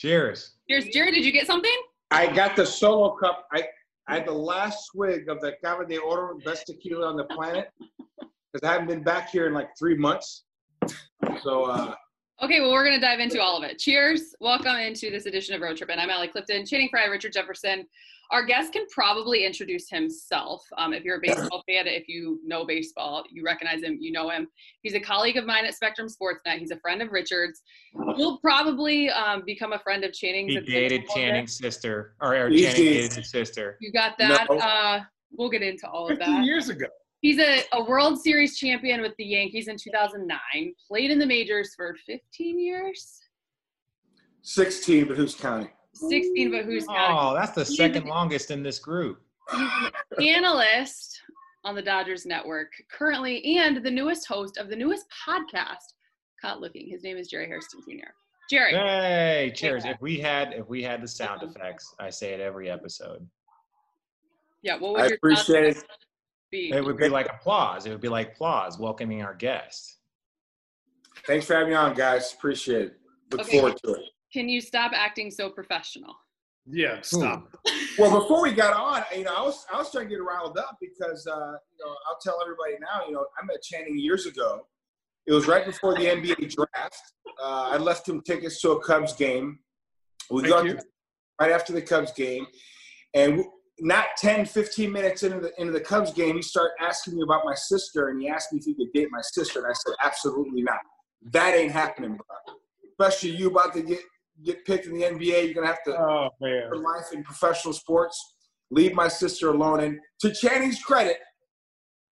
PBR. Cheers. Cheers. Cheers. Jerry, did you get something? I got the solo cup. I, I had the last swig of the Cava de Oro, best tequila on the planet, because I haven't been back here in like three months. So, uh, Okay, well, we're going to dive into all of it. Cheers. Welcome into this edition of Road Trip. And I'm Allie Clifton, Channing Frye, Richard Jefferson. Our guest can probably introduce himself. Um, if you're a baseball fan, if you know baseball, you recognize him, you know him. He's a colleague of mine at Spectrum Sportsnet. He's a friend of Richard's. He'll probably um, become a friend of Channing's. He at the end of dated. Channing's sister, or, or Channing dated his sister. You got that. No. Uh, we'll get into all of 15 that. years ago. He's a, a World Series champion with the Yankees in 2009. Played in the majors for 15 years. 16, but who's counting? 16, but who's counting? Oh, that's the second longest in this group. analyst on the Dodgers Network currently, and the newest host of the newest podcast, Caught Looking. His name is Jerry Hairston Jr. Jerry, Hey, cheers! If we had if we had the sound effects, I say it every episode. yeah, what would I your appreciate thoughts be? It would be like applause. It would be like applause welcoming our guest. Thanks for having me on, guys. Appreciate it. Look Okay. forward to it. Can you stop acting so professional? Yeah, stop. Well, before we got on, you know, I was I was trying to get riled up because uh, you know I'll tell everybody now. You know, I met Channing years ago. It was right before the NBA draft. Uh, I left him tickets to a Cubs game. We Thank got you. right after the Cubs game, and not 10, 15 minutes into the into the Cubs game, he started asking me about my sister, and he asked me if he could date my sister, and I said absolutely not. That ain't happening, bro. Especially you about to get get picked in the NBA, you're gonna have to Oh man. for life in professional sports. Leave my sister alone. And to Channing's credit,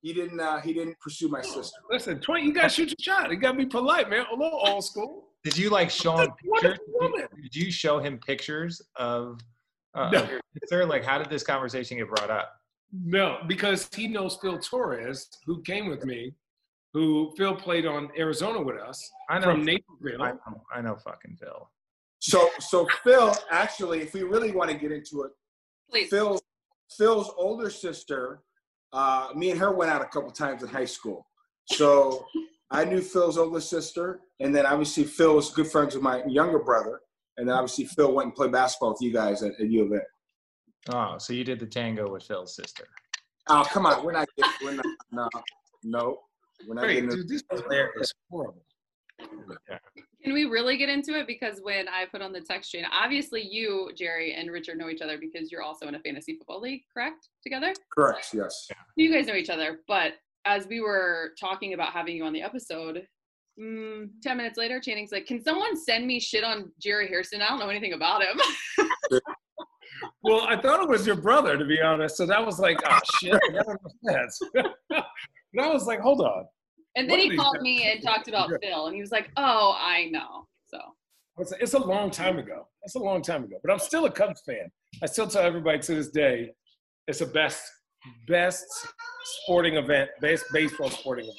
he didn't. Uh, he didn't pursue my sister. Listen, 20, you gotta shoot your shot. You gotta be polite, man. A little old school. Did you like show him What a pictures? woman. Did you show him pictures of, uh, No. of your sister? Like, how did this conversation get brought up? No, because he knows Phil Torres, who came with me, who Phil played on Arizona with us I know. from Naperville. I know, I know fucking Phil. So, so Phil, actually, if we really want to get into it, Please. Phil, Phil's older sister, uh, me and her went out a couple times in high school. So I knew Phil's older sister, and then obviously Phil was good friends with my younger brother, and then obviously Phil went and played basketball with you guys at, at U of A. Oh, so you did the tango with Phil's sister. Oh, come on, we're not. Getting, we're not. No, no, we're not Wait, getting. dude, this player is horrible. Can we really get into it? Because when I put on the text chain, obviously you, Jerry, and Richard know each other because you're also in a fantasy football league, correct? Together? Correct. Yes. You guys know each other. But as we were talking about having you on the episode, mm, 10 minutes later, Channing's like, Can someone send me shit on Jerry Harrison? I don't know anything about him. Well, I thought it was your brother, to be honest. So that was like, oh shit, that don't make sense. and I was like, hold on. And then he called guys me and talked about good. Phil, and he was like, "Oh, I know." So It's a, it's a long time ago. It's a long time ago. But I'm still a Cubs fan. I still tell everybody to this day, it's the best, best sporting event, best baseball sporting event.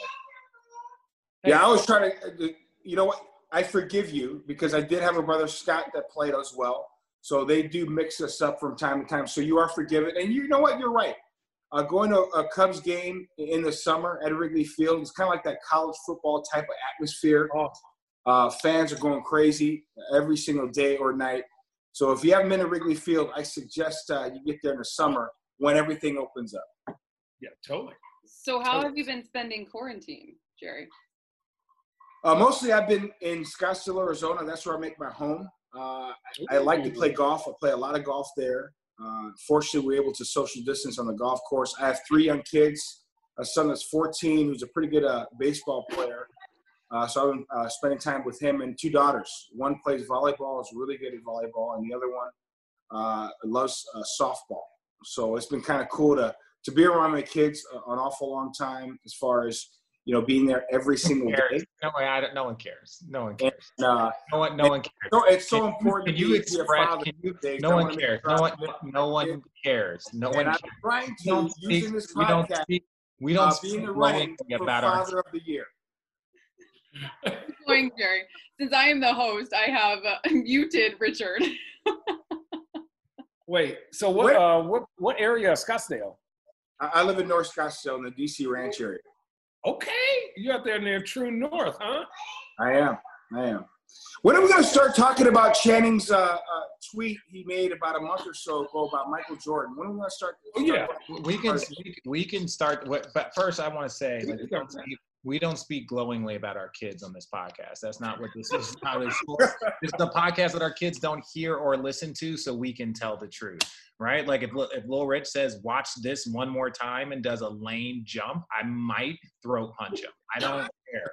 Yeah, I was trying to. You know what? I forgive you because I did have a brother Scott that played as well. So they do mix us up from time to time. So you are forgiven. And you know what? You're right. Uh, going to a Cubs game in the summer at Wrigley Field, it's kind of like that college football type of atmosphere. Oh, Uh, fans are going crazy every single day or night. So if you haven't been to Wrigley Field, I suggest uh, you get there in the summer when everything opens up. yeah, totally. so how have you been spending quarantine, Jerry? Uh, mostly, I've been in Scottsdale, Arizona. That's where I make my home. Uh, I like to play golf. I play a lot of golf there. Uh, fortunately, we're able to social distance on the golf course. I have three young kids. A son that's 14, who's a pretty good uh, baseball player. Uh, so I'm uh, spending time with him and two daughters. One plays volleyball, is really good at volleyball, and the other one uh, loves uh, softball. So it's been kind of cool to to be around my kids uh, an awful long time, as far as you know, being there every single day. No, I don't, no one cares. No one cares. And, uh, No one, no one cares. so it's so Can- important. Can you be- be express? father Can you, these days. no one cares. No one. No one cares. No one I'm cares. trying We don't to speak. using this We don't speak. We don't uh, speak being the running glowingly for about our. Father of the Year. Going, Jerry. Since I am the host, I have uh, muted Richard. Wait, so what? Where- Uh, what? What area Scottsdale? I, I live in North Scottsdale in the DC Ranch area. Okay, you out there near True North, huh? I am. I am. When are we going to start talking about Channing's uh, uh, tweet he made about a month or so ago about Michael Jordan? When are we going to start? Oh, yeah. we can we, we can start with, but first I want to say like, we, don't speak, we don't speak glowingly about our kids on this podcast. That's not what this is. How this, this is the podcast that our kids don't hear or listen to, so we can tell the truth, right? Like if if Lil Rich says watch this one more time and does a lane jump, I might throat punch him. I don't care.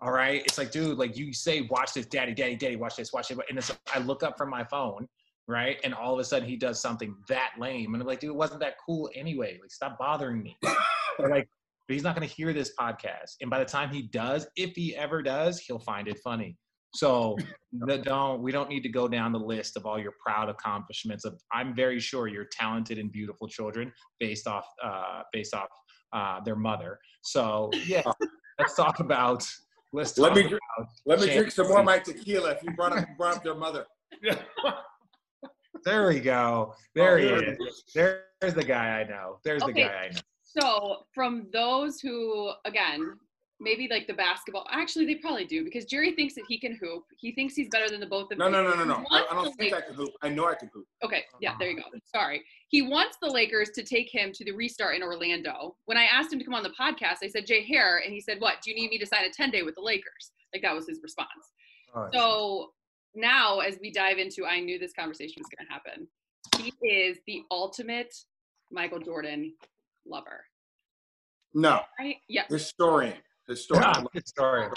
All right. It's like, dude, like you say, watch this, daddy, daddy, daddy, watch this, watch it. And it's, I look up from my phone, right? And all of a sudden he does something that lame. And I'm like, dude, it wasn't that cool anyway. Like, stop bothering me. like, but he's not going to hear this podcast. And by the time he does, if he ever does, he'll find it funny. So the, don't we don't need to go down the list of all your proud accomplishments. Of I'm very sure you're talented and beautiful children based off uh, based off uh, their mother. So yeah, let's talk about Let's let me let me drink some more of my tequila. If you brought up brought up their mother. there we go. There oh, he is. There's the guy I know. There's okay. the guy I know. So from those who again maybe like the basketball. Actually, they probably do because Jerry thinks that he can hoop. He thinks he's better than the both of them. No, no, no, no, no. I, I don't think I can hoop. I know I can hoop. Okay, yeah, there you go. Sorry. He wants the Lakers to take him to the restart in Orlando. When I asked him to come on the podcast, I said J Hair, and he said, "What? Do you need me to sign a 10 day with the Lakers?" Like that was his response. Oh, so now, as we dive into, I knew this conversation was going to happen. He is the ultimate Michael Jordan lover. No. I, yeah. Historian historian. historian.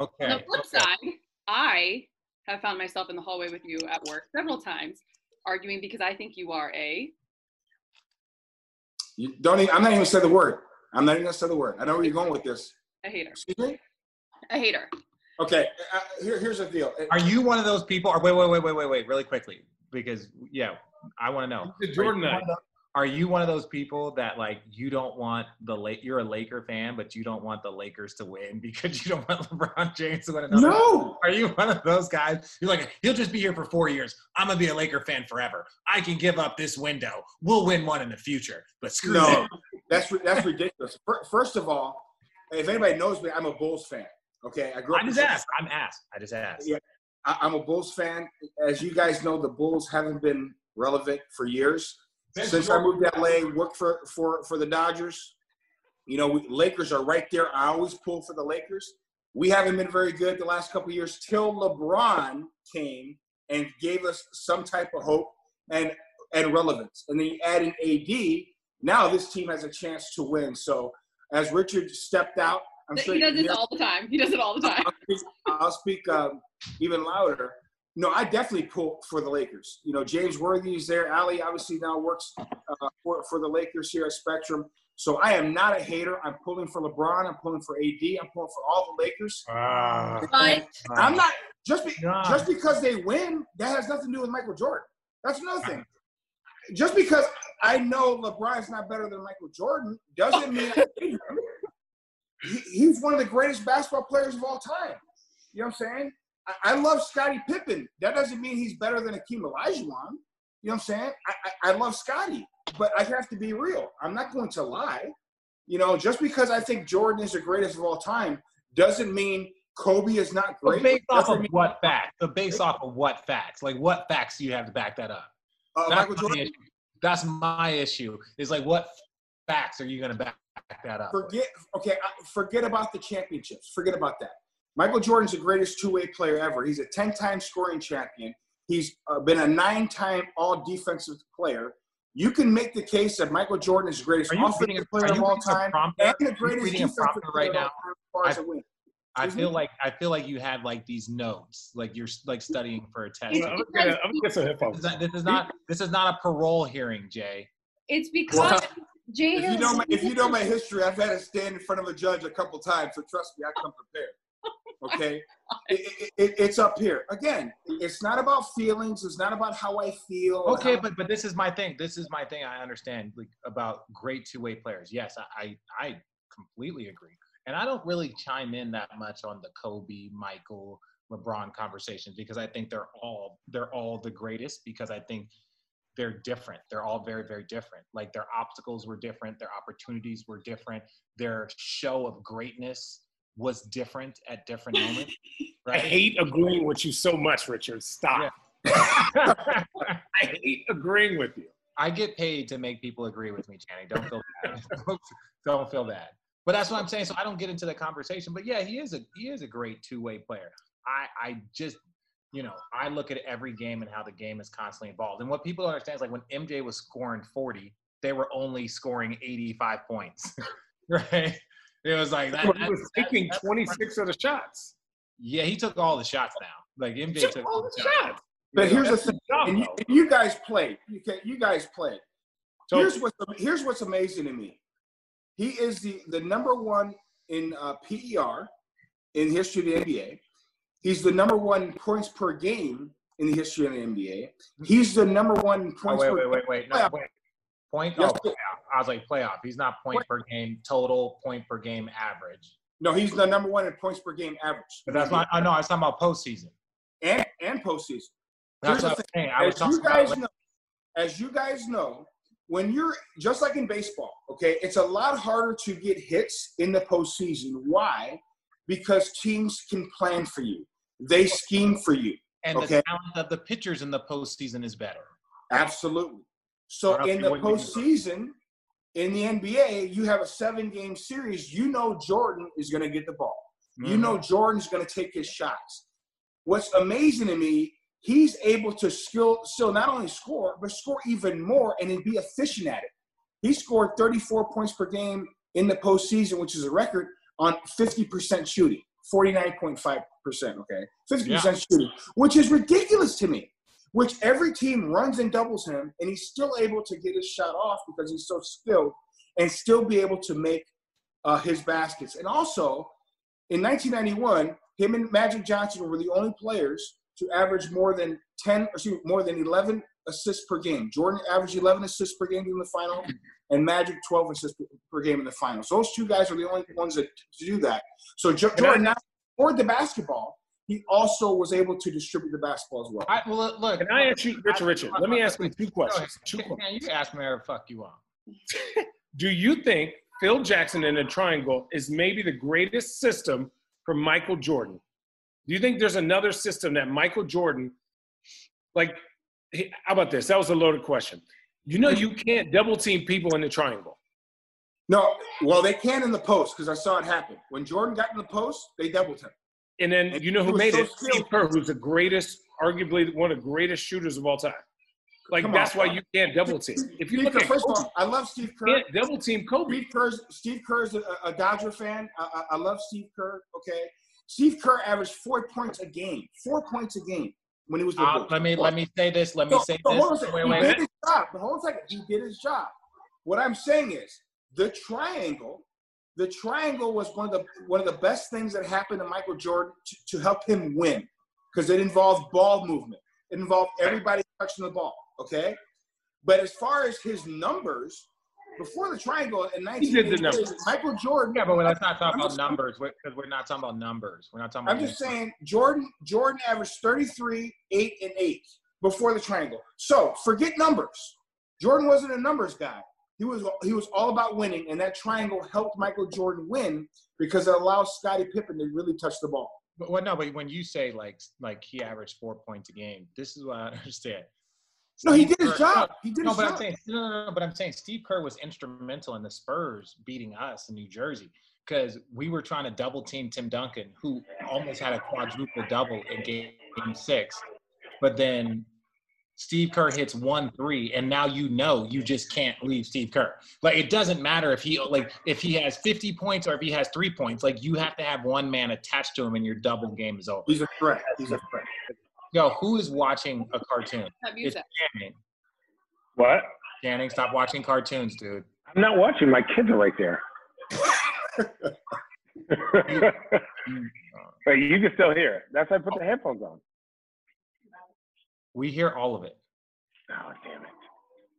Okay. On the flip okay. side, I have found myself in the hallway with you at work several times, arguing because I think you are a. You don't. Even, I'm not even say the word. I'm not even gonna say the word. I know where you're going with this. A hater. Excuse me. A hater. Okay. Uh, here, here's the deal. Are you one of those people? Or wait, wait, wait, wait, wait, wait, really quickly, because yeah, I want to know. The Jordan are you one of those people that like you don't want the late you're a Laker fan, but you don't want the Lakers to win because you don't want LeBron James to win another? No. Are you one of those guys? You're like, he'll just be here for four years. I'm gonna be a Laker fan forever. I can give up this window. We'll win one in the future, but screw no, that. that's that's ridiculous. First of all, if anybody knows me, I'm a Bulls fan. Okay, I grew up. I just asked. I'm asked. I just asked. Yeah, I, I'm a Bulls fan. As you guys know, the Bulls haven't been relevant for years since I moved to LA, worked for for for the Dodgers. You know, we, Lakers are right there. I always pull for the Lakers. We haven't been very good the last couple years till LeBron came and gave us some type of hope and and relevance. And then you add in AD. Now this team has a chance to win. So as Richard stepped out, I'm sure he does this all the time. He does it all the time. I'll speak, I'll speak um, even louder no, I definitely pull for the Lakers. You know, James Worthy is there. Ali obviously now works uh, for, for the Lakers here at Spectrum. So I am not a hater. I'm pulling for LeBron. I'm pulling for AD. I'm pulling for all the Lakers. Uh, I'm not just be, just because they win. That has nothing to do with Michael Jordan. That's another thing. Just because I know LeBron's not better than Michael Jordan doesn't mean I hate him. He, he's one of the greatest basketball players of all time. You know what I'm saying? I, love Scottie Pippen. That doesn't mean he's better than Akeem Olajuwon. You know what I'm saying? I, I, I love Scottie, but I have to be real. I'm not going to lie. You know, just because I think Jordan is the greatest of all time doesn't mean Kobe is not great. based off of what facts? So based off of what facts? Like what facts do you have to back that up? Uh, That's, my issue. That's my issue. Is like what facts are you going to back that up? Forget. Okay, forget about the championships. Forget about that. Michael Jordan's the greatest two-way player ever. He's a 10-time scoring champion. He's uh, been a nine-time all-defensive player. You can make the case that Michael Jordan is the greatest offensive player of all time and the greatest defensive player right now. I, I feel like I feel like you had like these notes, like you're like studying for a test. I'm gonna, get, I'm gonna get some hip hop. This is not this is not a parole hearing, Jay. It's because Jay. If you know my if you know my history, I've had to stand in front of a judge a couple times, so trust me, I come prepared. Okay, it, it, it's up here again. It's not about feelings. It's not about how I feel. Okay, but but this is my thing. This is my thing. I understand like about great two way players. Yes, I, I I completely agree, and I don't really chime in that much on the Kobe, Michael, LeBron conversations because I think they're all they're all the greatest because I think they're different. They're all very, very different. Like their obstacles were different, their opportunities were different, their show of greatness was different at different moments. I hate agreeing with you so much, Richard. Stop. I hate agreeing with you. I get paid to make people agree with me, Channing. Don't feel bad. don't feel bad. But that's what I'm saying. So I don't get into the conversation. But yeah, he is a he is a great two way player. I I just you know I look at every game and how the game is constantly involved. And what people don't understand is like when MJ was scoring 40, they were only scoring 85 points. right? It was like that. He was that- taking that's- 26 of the shots. Yeah, he took all the shots now. Like MJ Took took all the shots. shots. But here's the thing, and you, and you guys played. You, can, you guys played. So- here's what's here's what's amazing to me. He is the the number one in uh, PER in the history of the NBA. He's the number one points per game in the history of the NBA. He's the number one in Oh, points wait, per wait, wait, wait. No, wait. Point. Yes, oh, playoff. I was like playoff. He's not point per game total, point per game average. No, he's the number one in points per game average. But that's not. I know. I was talking about postseason. and and postseason. That's Here's what I'm saying. I was as talking you guys about. know, as you guys know, when you're just like in baseball, okay, it's a lot harder to get hits in the postseason. Why? Because teams can plan for you. They scheme for you. and okay. the talent of the pitchers in the postseason is better. Absolutely. So in the postseason, in the NBA, you have a seven game series. You know Jordan is going to get the ball. Mm-hmm. You know Jordan's going to take his shots. What's amazing to me, he's able to still, still not only score, but score even more and then be efficient at it. He scored 34 points per game in the postseason, which is a record on 50% shooting, 49.5%, okay? 50% shooting, which is ridiculous to me. Which every team runs and doubles him, and he's still able to get his shot off because he's so skilled and still be able to make uh, his baskets. And also, in 1991, him and Magic Johnson were the only players to average more than 10, excuse more than 11 assists per game. Jordan averaged 11 assists per game in the final, and Magic 12 assists per game in the final. So those two guys are the only ones that to do that. So Jo- Can I- Jordan not scored the basketball. He also was able to distribute the basketball as well. I, well, look. Can I ask you, Richard, Richard, let me ask you two questions. Two Can- questions. can you ask me whatever fuck you want. Do you think Phil Jackson in a triangle is maybe the greatest system for Michael Jordan? Do you think there's another system that Michael Jordan, like, how about this? That was a loaded question. You know, you can't double team people in the triangle. No, well, they can in the post because I saw it happen. When Jordan got in the post, they doubled him. And then And you know who made so it? Steve skilled. Kerr, who's the greatest, arguably one of the greatest shooters of all time. Like Come that's on, why bro. you can't double team. If you Steve look Kerr, at first of Kobe, all, I love Steve you Kerr. can't double team Kobe. Steve Kerr's Steve Kerr's a, a Dodger fan. I, I, I love Steve Kerr. Okay, Steve Kerr averaged four points a game. Four points a game when he was the Uh, let me let me say this. Let me So- say so this. hold on a second. Wait, he wait, did wait. his job. But hold on a second. He did his job. What I'm saying is the triangle. The triangle was one of the one of the best things that happened to Michael Jordan to, to help him win because it involved ball movement. It involved everybody touching the ball. Okay, but as far as his numbers, before the triangle in He did the 1988. Michael Jordan. Yeah, but let's not talk I'm about just- numbers because we're not talking about numbers. We're not talking about. I'm just saying Jordan Jordan averaged 33, 8, and 8 before the triangle. So forget numbers. Jordan wasn't a numbers guy. He was he was all about winning, and that triangle helped Michael Jordan win because it allows Scottie Pippen to really touch the ball. But well, no, but when you say like like he averaged four points a game, this is what I understand. No, he did his Kerr- job. He did No, his but I'm job. saying no, no, no, but I'm saying Steve Kerr was instrumental in the Spurs beating us in New Jersey because we were trying to double team Tim Duncan, who almost had a quadruple double in game, game six, but then Steve Kerr hits one three, and now you know you just can't leave Steve Kerr. Like it doesn't matter if he like if he has 50 points or if he has three points. Like you have to have one man attached to him, and your double game is over. He's a threat. He's a threat. Yo, who is watching a cartoon? Have you It's said? Channing. What? Channing, stop watching cartoons, dude. I'm not watching. My kids are right there. but you can still hear it. That's why I put the headphones on. We hear all of it. Oh, damn it.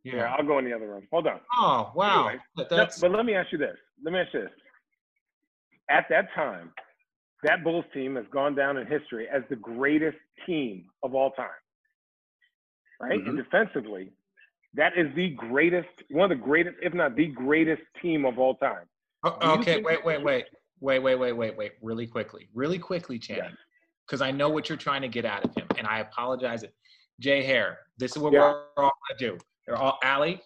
Yeah. I'll go in the other room. Hold on. Oh wow. Anyway, That- That's but let me ask you this. Let me ask you this. At that time, that Bulls team has gone down in history as the greatest team of all time. Right? Mm-hmm. And defensively, that is the greatest, one of the greatest, if not the greatest team of all time. Oh, okay. Wait, wait, wait. Wait, wait, wait, wait, wait. Really quickly, really quickly, Channing, Yes. because I know what you're trying to get out of him, and I apologize. J Hair. This is what Yeah. we're all gonna do. They're all Allie.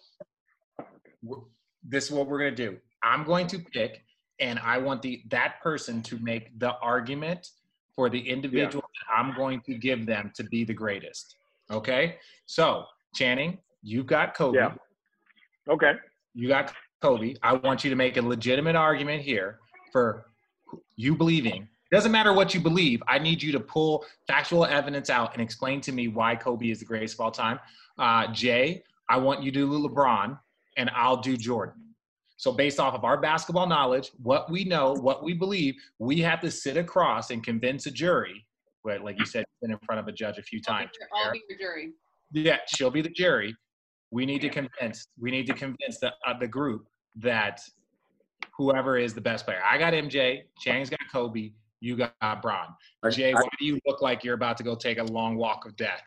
This is what we're gonna do. I'm going to pick, and I want the that person to make the argument for the individual that I'm going to give them to be the greatest. Okay. So Channing, you've got Kobe. Yeah. Okay. You got Kobe. I want you to make a legitimate argument here for you believing. Doesn't matter what you believe. I need you to pull factual evidence out and explain to me why Kobe is the greatest of all time. Uh, Jay, I want you to do LeBron, and I'll do Jordan. So, based off of our basketball knowledge, what we know, what we believe, we have to sit across and convince a jury. But like you said, been in front of a judge a few times. I'll be your jury. Yeah, she'll be the jury. We need to convince. We need to convince the uh, the group that whoever is the best player. I got MJ. Chang's got Kobe. You got Bron. Jay, I- why do you look like you're about to go take a long walk of death?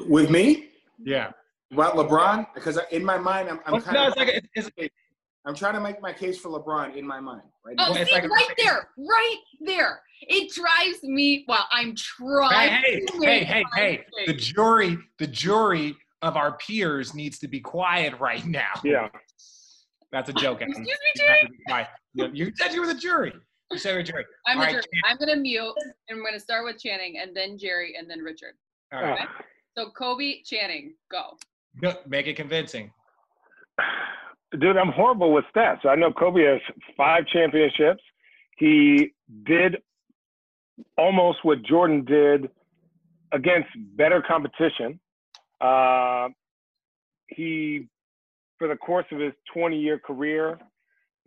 with me, Yeah. about LeBron, because in my mind, I'm, I'm oh, Well, kind no, of it's like it's, it's, I'm trying to make my case for LeBron in my mind. Right Oh, now. Well, see, like a- right there, right there. It drives me. Well, I'm trying. hey, to hey, make hey, hey, the jury, the jury of our peers needs to be quiet right now. Yeah. That's a joke. Excuse me, You have to be. You, you said you were the jury. You said you were the jury. I'm All the right, jury. I'm gonna mute, and I'm gonna start with Channing, and then Jerry, and then Richard. All right. Ah. So Kobe, Channing, go. Go- Make it convincing. Dude, I'm horrible with stats. I know Kobe has five championships. He did almost what Jordan did against better competition. Uh, he, for the course of his 20 year career,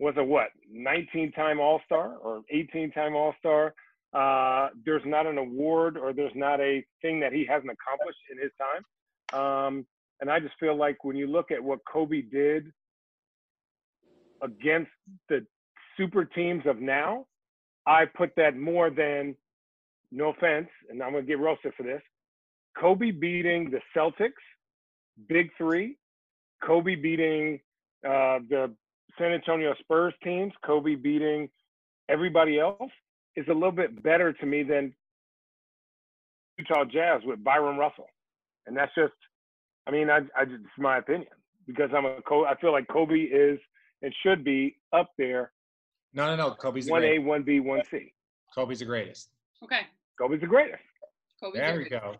was a what, 19 time All Star or 18 time All Star. Uh, there's not an award or there's not a thing that he hasn't accomplished in his time. Um, and I just feel like when you look at what Kobe did against the super teams of now, I put that more than, no offense, and I'm going to get roasted for this, Kobe beating the Celtics, Big Three, Kobe beating uh, the San Antonio Spurs teams, Kobe beating everybody else is a little bit better to me than Utah Jazz with Bryon Russell. And that's just, I mean, I, I just, it's my opinion because I'm a, Co- I feel like Kobe is and should be up there, No, no, no. Kobe's the one A, greatest. one B, one C. Kobe's the greatest. Okay. Kobe's the greatest. Kobe's There your we go.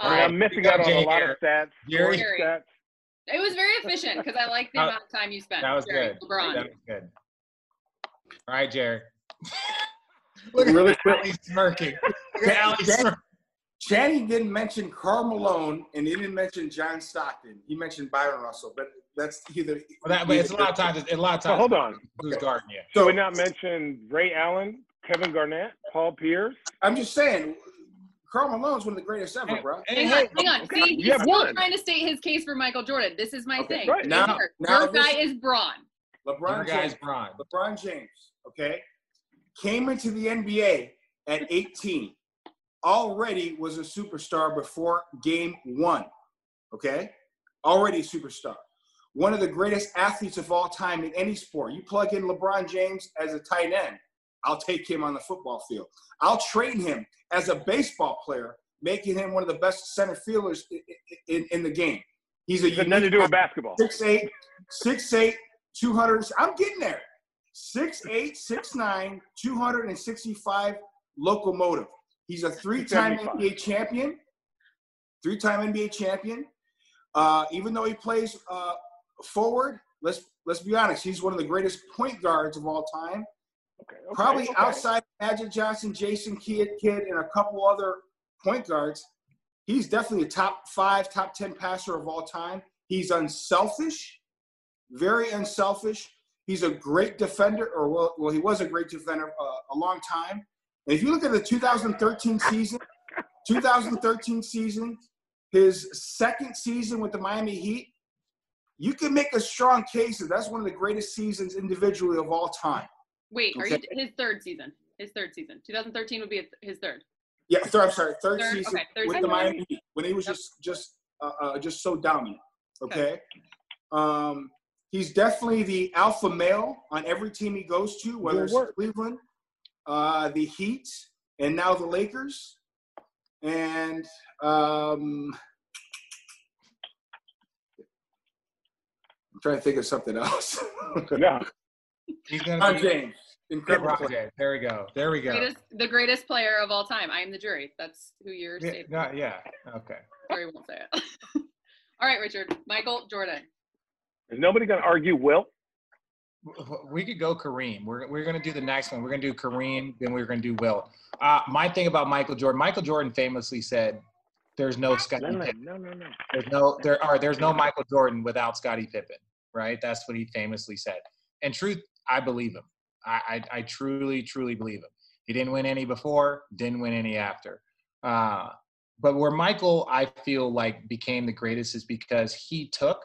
I mean, I'm missing out on a lot here. of stats, Jerry? stats. It was very efficient because I like the uh, amount of time you spent. That was Jerry, good. LeBron. That was good. All right, Jerry. Look Really at quick. Ali smirking. Look at Ali smirking. Channing didn't mention Karl Malone and he didn't mention John Stockton. He mentioned Bryon Russell, but that's either. Well, that, but it's a lot of times. A lot of So times. hold on. Who's guarding you? So So we not mention Ray Allen, Kevin Garnett, Paul Pierce. I'm just saying, Karl Malone's one of the greatest ever, Hey, bro. Hang hey, on, hey, hang on. okay. See, he's still one. trying to state his case for Michael Jordan. This is my Okay, thing. right. Now- Your- now your guy is Bron. Your LeBron guy's James. Bron. LeBron James, okay, came into the NBA at 18. Already was a superstar before game one, okay? Already a superstar. One of the greatest athletes of all time in any sport. You plug in LeBron James as a tight end, I'll take him on the football field. I'll train him as a baseball player, making him one of the best center fielders in, in, in the game. He's a nothing to do with basketball. six eight, six eight, two hundred. I'm getting there. Six eight, six nine, two hundred and sixty-five locomotive. He's a three-time NBA champion. Three-time NBA champion. Uh, even though he plays uh, forward, let's let's be honest, he's one of the greatest point guards of all time. Okay, okay, Probably okay. outside Magic Johnson, Jason Kidd, Kidd, and a couple other point guards. He's definitely a top five, top 10 passer of all time. He's unselfish, very unselfish. He's a great defender, or well, well he was a great defender uh, a long time. And if you look at the 2013 season, 2013 season, his second season with the Miami Heat, you can make a strong case that that's one of the greatest seasons individually of all time. Wait, are you his third season? His third season. 2013 would be his third. Yeah, third, I'm sorry, third, Third, season okay, third with season. the Miami Heat when he was Yep. just just uh, uh, just so dominant. Okay, um, he's definitely the alpha male on every team he goes to, whether Good it's work. Cleveland, uh, the Heat, and now the Lakers. And um, I'm trying to think of something else. Yeah. He's gonna Ron be James, incredible. Ron player. James. There we go. There we go. Greatest, the greatest player of all time. I am the jury. That's who you're Yeah, stating. no, yeah. Okay. Jury won't say it. all right, Richard. Michael Jordan. Is nobody going to argue Will? We could go Kareem. We're, we're going to do the next one. We're going to do Kareem, then we're going to do Will. Uh, my thing about Michael Jordan, Michael Jordan famously said, "There's no Scottie No, no, Pippen. no, no, no. There's no there are there's no Michael Jordan without Scottie Pippen." Right? That's what he famously said. And truth, I believe him. I, I, I truly, truly believe him. He didn't win any before, didn't win any after. Uh, but where Michael, I feel like, became the greatest is because he took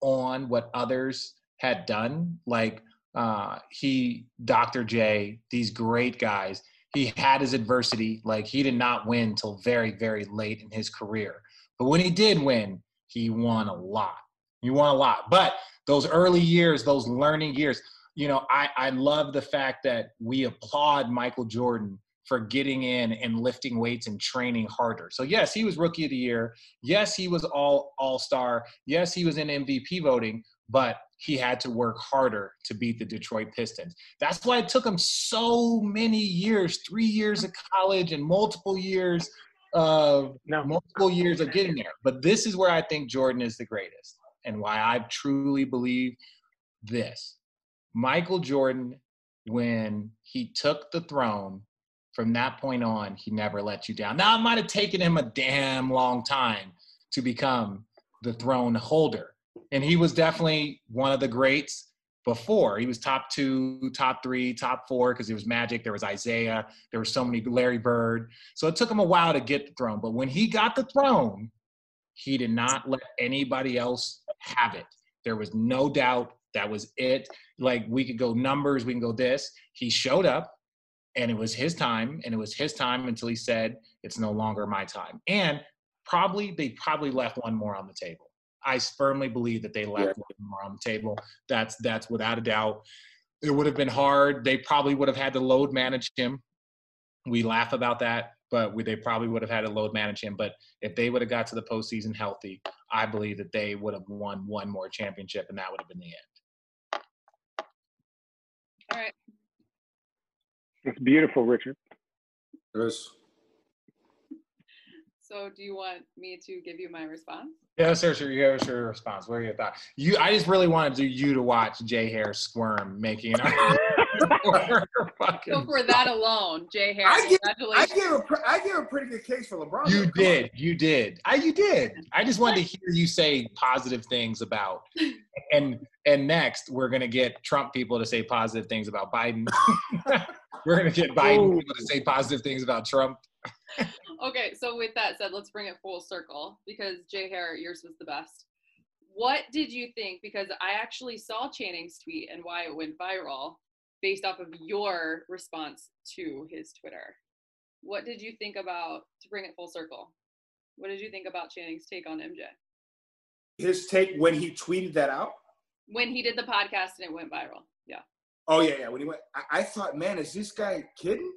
on what others had done. Like uh, he, Dr. J, these great guys. He had his adversity. Like he did not win till very, very late in his career. But when he did win, he won a lot. He won a lot. But those early years, those learning years, you know, I, I love the fact that we applaud Michael Jordan for getting in and lifting weights and training harder. So yes, he was rookie of the year. Yes, he was all all star. Yes, he was in MVP voting, but he had to work harder to beat the Detroit Pistons. That's why it took him so many years, three years of college and multiple years of No. multiple years of getting there. But this is where I think Jordan is the greatest and why I truly believe this. Michael Jordan, when he took the throne, from that point on, he never let you down. Now, it might have taken him a damn long time to become the throne holder. And he was definitely one of the greats before. He was top two, top three, top four, because there was Magic, there was Isiah, there were so many, Larry Bird. So it took him a while to get the throne. But when he got the throne, he did not let anybody else have it. There was no doubt that was it. Like we could go numbers, we can go this. He showed up and it was his time and it was his time until he said it's no longer my time. And probably they probably left one more on the table. I firmly believe that they left one more on the table. That's that's without a doubt. It would have been hard. They probably would have had to load manage him. We laugh about that, but we, they probably would have had to load manage him. But if they would have got to the postseason healthy, I believe that they would have won one more championship, and that would have been the end. All right. It's beautiful, Richard. It was- So, do you want me to give you my response? Yeah, sir, sure. You have your response. What are your thoughts? You, I just really wanted to, you to watch Jay Hair squirm making an So, for that alone, Jay Harris, I give- I congratulations. gave a pre- I gave a pretty good case for LeBron. You though. Come did, you did. I, you did. I just wanted to hear you say positive things about. And and next, we're gonna get Trump people to say positive things about Biden. we're gonna get Biden Ooh. people to say positive things about Trump. Okay, so with that said, let's bring it full circle because Jay Harris, yours was the best. What did you think? Because I actually saw Channing's tweet and why it went viral based off of your response to his Twitter. What did you think about, to bring it full circle, what did you think about Channing's take on MJ? His take when he tweeted that out. When he did the podcast and it went viral. Yeah. Oh yeah, yeah. When he went, I, I thought, man, is this guy kidding?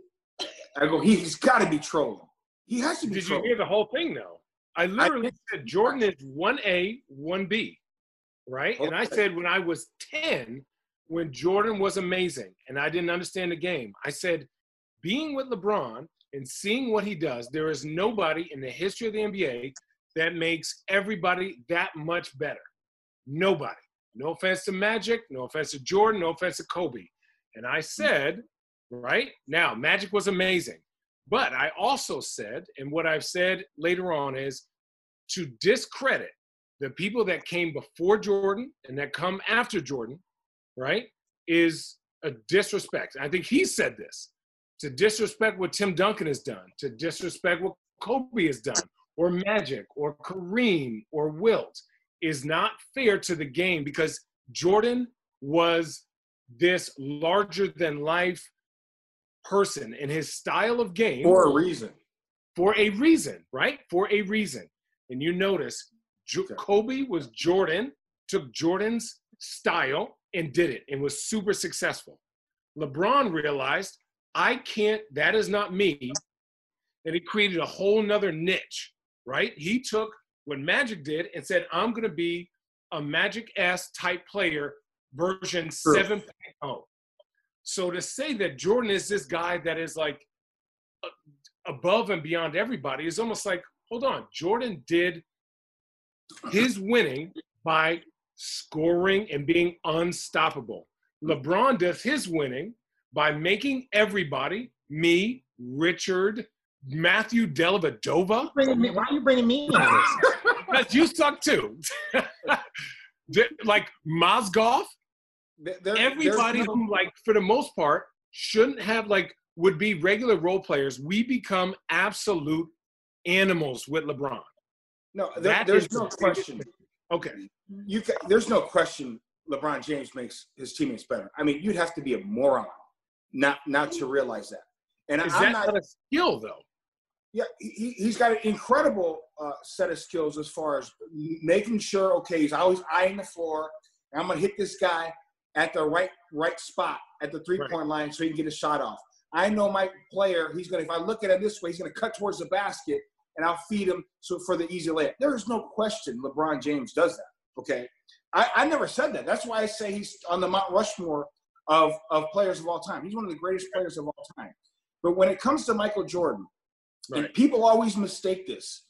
I go, he's got to be trolling. He has to be Did you hear the whole thing though? I literally did. said Jordan is one A, one B, right? And I said when I was ten, when Jordan was amazing and I didn't understand the game, I said being with LeBron and seeing what he does, there is nobody in the history of the NBA that makes everybody that much better. Nobody. No offense to Magic, no offense to Jordan, no offense to Kobe. And I said, right now, Magic was amazing. But I also said, and what I've said later on is to discredit the people that came before Jordan and that come after Jordan, right, is a disrespect. I think he said this to disrespect what Tim Duncan has done, to disrespect what Kobe has done, or Magic, or Kareem, or Wilt is not fair to the game because Jordan was this larger than life person in his style of game for a reason. for a reason, right? For a reason. And you notice Jo- Kobe was Jordan took Jordan's style and did it and was super successful. LeBron realized, I can't, that is not me. And he created a whole nother niche, right? He took what Magic did and said, I'm going to be a Magic S type player version True. 7.0. So to say that Jordan is this guy that is like above and beyond everybody is almost like, hold on, Jordan did his winning by scoring and being unstoppable. LeBron does his winning by making everybody, me, Richard, Matthew Dellavedova, Bringing me- Why are you bringing me into this? because you suck too. like Mozgov, There- there- everybody no- who like for the most part shouldn't have like would be regular role players we become absolute animals with lebron no, there- there's no the question. Okay You ca there's no question. LeBron James makes his teammates better. I mean, you'd have to be a moron not not to realize that. And is I'm that not. not a skill though Yeah, he, he's got an incredible uh, set of skills as far as making sure. Okay, he's always eyeing the floor. I'm gonna hit this guy at the right right spot at the three point line so he can get a shot off. I know my player. He's gonna. If I look at it this way, he's gonna cut towards the basket, and I'll feed him so for the easy layup. There is no question LeBron James does that. Okay, I, I never said that. That's why I say he's on the Mount Rushmore of of players of all time. He's one of the greatest players of all time. But when it comes to Michael Jordan, and people always mistake this.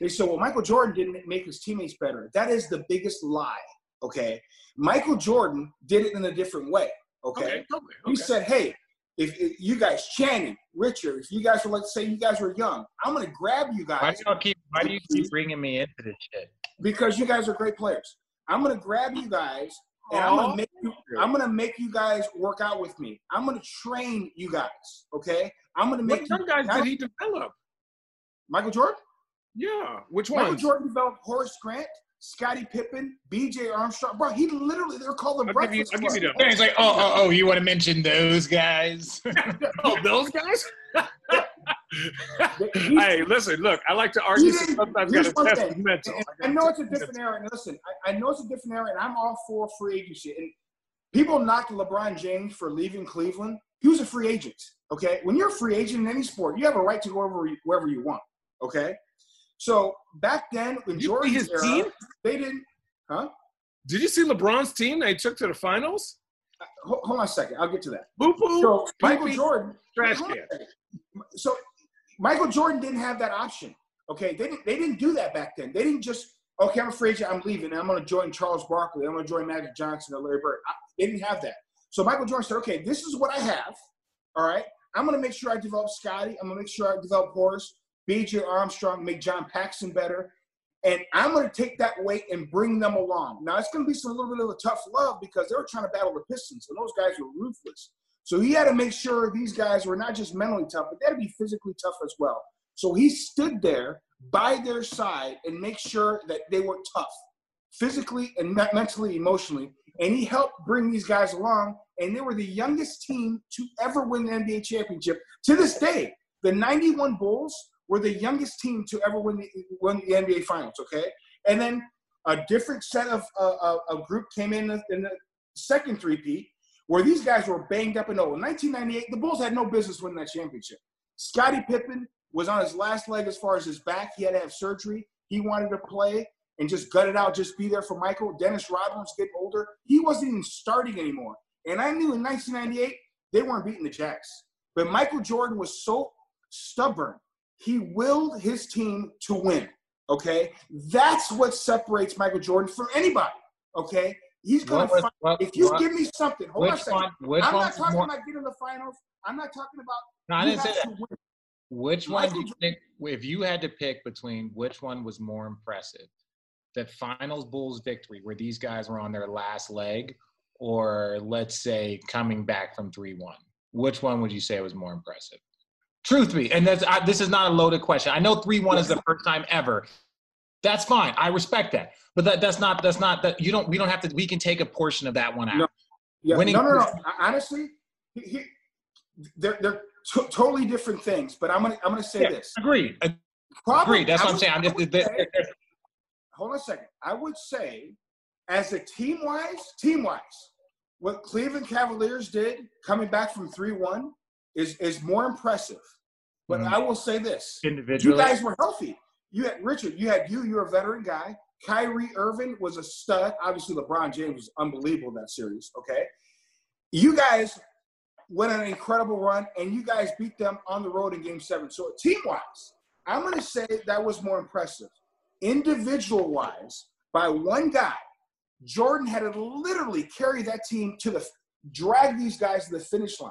They say, well, Michael Jordan didn't make his teammates better. That is the biggest lie. Okay. Michael Jordan did it in a different way. Okay. okay, okay, He said, hey, if, if you guys, Channing, Richard, if you guys were, let's say you guys were young, I'm going to grab you Why guys do you keep? Why do you keep bringing me into this shit? because you guys are great players. I'm going to grab you guys and I'm gonna make you, I'm going to make you guys work out with me. I'm going to train you guys. Okay. I'm going to what make young you, guys did he develop Michael Jordan. yeah which one? Michael Jordan developed Horace Grant, Scottie Pippen, B.J. Armstrong. Bro, he literally they're called the I'll give you, Breakfast I'll give you Club. that. He's like, oh, oh, oh, you want to mention those guys? Oh, those guys? Hey, listen, look, I like to argue, so sometimes got to test the mental. And I I know it's a different era, and listen, I, I know it's a different era, and I'm all for free agency. And people knocked LeBron James for leaving Cleveland. He was a free agent. Okay, when you're a free agent in any sport, you have a right to go wherever you, wherever you want. Okay, so back then when you Jordan's his era, team? they didn't. Huh? Did you see LeBron's team? They took to the finals. Uh, hold, hold on a second. I'll get to that. Boo boo. So Michael Jordan, trash can. So Michael Jordan didn't have that option. Okay, they didn't. They didn't do that back then. They didn't just okay. I'm afraid. I'm leaving. I'm going to join Charles Barkley. I'm going to join Magic Johnson or Larry Bird. I, they didn't have that. So Michael Jordan said, okay, this is what I have. All right. I'm going to make sure I develop Scottie. I'm going to make sure I develop Horace, B.J. Armstrong, make John Paxson better. And I'm going to take that weight and bring them along. Now, it's going to be some little bit of a tough love because they were trying to battle the Pistons, and those guys were ruthless. So he had to make sure these guys were not just mentally tough, but they had to be physically tough as well. So he stood there by their side and make sure that they were tough, physically and mentally, emotionally. And he helped bring these guys along. And they were the youngest team to ever win the NBA championship to this day. The 91 Bulls were the youngest team to ever win the, win the NBA finals, okay? And then a different set of uh, uh, a group came in the, in the second three-peat where these guys were banged up and old. In 1998, the Bulls had no business winning that championship. Scottie Pippen was on his last leg as far as his back. He had to have surgery. He wanted to play and just gut it out, just be there for Michael. Dennis Rodman was getting older. He wasn't even starting anymore. And I knew in 1998, they weren't beating the Jazz. But Michael Jordan was so stubborn. He willed his team to win. Okay? That's what separates Michael Jordan from anybody. Okay? He's going to. was- find. what- If you what- give me something, hold on a second. one? I'm not talking more, about getting the finals. I'm not talking about. no, I didn't say that. Which one do Michael you think, if you had to pick between which one was more impressive, that finals Bulls victory where these guys were on their last leg, or let's say coming back from 3 1? Which one would you say was more impressive? Truth be, and that's, I, this is not a loaded question. I know 3 1 is the first time ever. That's fine. I respect that. But that, that's not, that's not, that you don't, we don't have to, we can take a portion of that one out. No. Yeah, Winning- no, no, no. Honestly, he, he, they're they're to- totally different things. But I'm gonna I'm gonna say Yeah, this. Agreed. Probably, Agreed. That's I what I'm saying. I'm just, this- say- this- hold on a second. I would say as a team wise, team wise, what Cleveland Cavaliers did coming back from 3 1 is, is more impressive. But Mhm. I will say this you guys were healthy. You had Richard, you had you, you're a veteran guy. Kyrie Irving was a stud. Obviously, LeBron James was unbelievable in that series. Okay. You guys went on an incredible run and you guys beat them on the road in game seven. So, team wise, I'm going to say that was more impressive. Individual wise, by one guy, Jordan had to literally carry that team to the drag these guys to the finish line.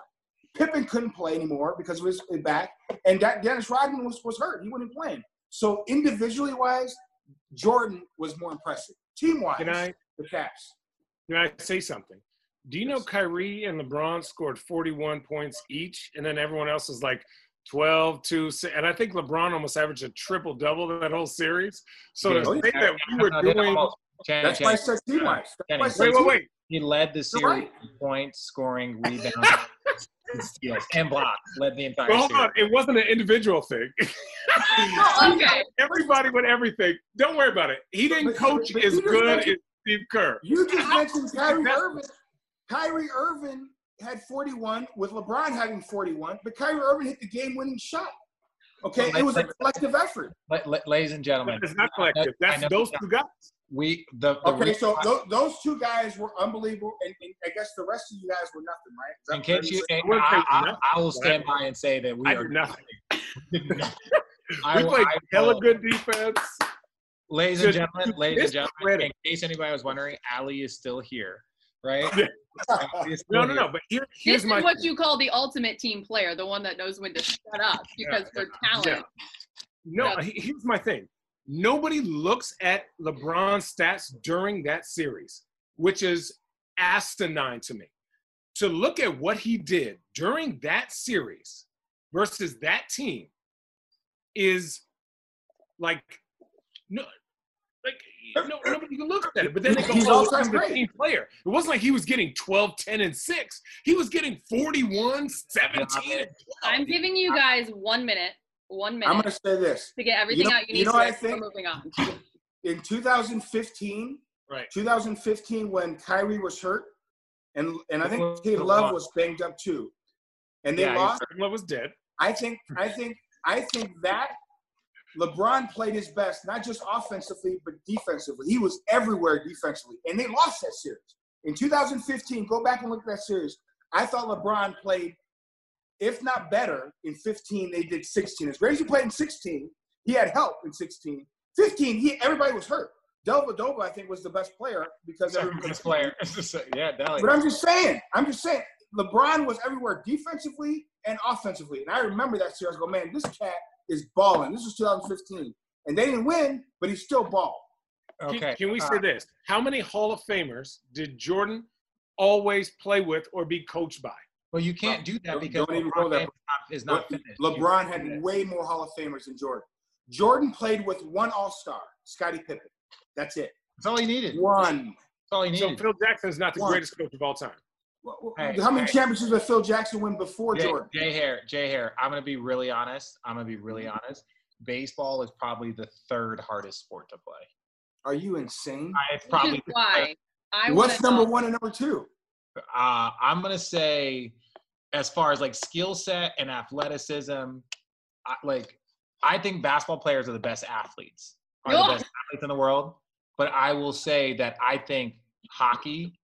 Pippen couldn't play anymore because of his back, and that Dennis Rodman was, was hurt. He wasn't playing. So individually wise, Jordan was more impressive. Team wise, Can I the Caps. can I say something? Do you know Kyrie and LeBron scored 41 points each, and then everyone else is like 12, 2, 6, and I think LeBron almost averaged a triple double that whole series. So Yeah. to say that we were No, no, doing. Channing, That's why I said team wise. That's why I said wait, wait, wait. He led the series right. in points, scoring, rebounds, and steals, and blocks. Led the entire Well, hold series. on, it wasn't an individual thing. Oh, okay. Everybody with everything. Don't worry about it. He didn't But- coach but as good as Steve Kerr. You just mentioned Kyrie Irving. Kyrie Irving had 41 with LeBron having 41, but Kyrie Irving hit the game-winning shot. Okay, Well, it was a collective effort. La- la- ladies and gentlemen, It's not collective. That's those two guys. We the, the Okay, so reason- those, those two guys were unbelievable, and, and I guess the rest of you guys were nothing, right? Is that in case you, and wouldn't I, say I, nothing. I will stand by and say that we I are did nothing. I, We played I hella will- good defense. Ladies and gentlemen, ladies and gentlemen, credit. in case anybody was wondering, Ali is still here, right? Yeah. Ali is still No, no, no. But here, This here's is my what you call the ultimate team player, the one that knows when to shut up because they're talent. No, Yeah. here's my thing. Nobody looks at LeBron's stats during that series, which is asinine to me. To look at what he did during that series versus that team is like no like no, nobody can look at it. But then they go, He's oh, all-time he's the great. team player. It wasn't like he was getting 12, 10, and 6. He was getting 41, 17, and 12. I'm giving you guys one minute, one minute. I'm going to say this. to get everything know- out you you need know to what I think? moving on. In 2015, Right. 2015 when Kyrie was hurt, and and I think Before Kid Love was banged up too, and they Yeah, lost. Love was dead. I think I think I think that LeBron played his best, not just offensively but defensively. He was everywhere defensively, and they lost that series in 2015. Go back and look at that series. I thought LeBron played, if not better, in 15. They did 16. As great as he played in 16, he had help in 16. 15, he everybody was hurt. Delva Dellavedova, I think, was the best player because Second everybody best player. yeah, Dally. but I'm just saying, I'm just saying, LeBron was everywhere defensively and offensively. And I remember that series. I go, man, this cat is balling. This was 2015. And they didn't win, but he still balled. Can- Okay. Can, we uh, say this? How many Hall of Famers did Jordan always play with or be coached by? Well, you can't do that because don't even LeBron go there. James is not finished. LeBron had way more Hall of Famers than Jordan. Jordan played with one All Star, Scottie Pippen. That's it. That's all he needed. One. That's all he needed. So. Phil Jackson is not the One. greatest coach of all time. Wh- wh- Hey, How many hey. championships did Phil Jackson win before Jay, Jordan? J Hair, J Hair. I'm gonna be really honest. I'm gonna be really Mm-hmm. honest. Baseball is probably the third hardest sport to play. Are you insane? I- It's probably why I What's number know- one and number two? uh, I'm gonna say, as far as like skill set and athleticism, I, like I think basketball players are the best athletes, are Yeah. the best athletes in the world. But I will say that I think hockey,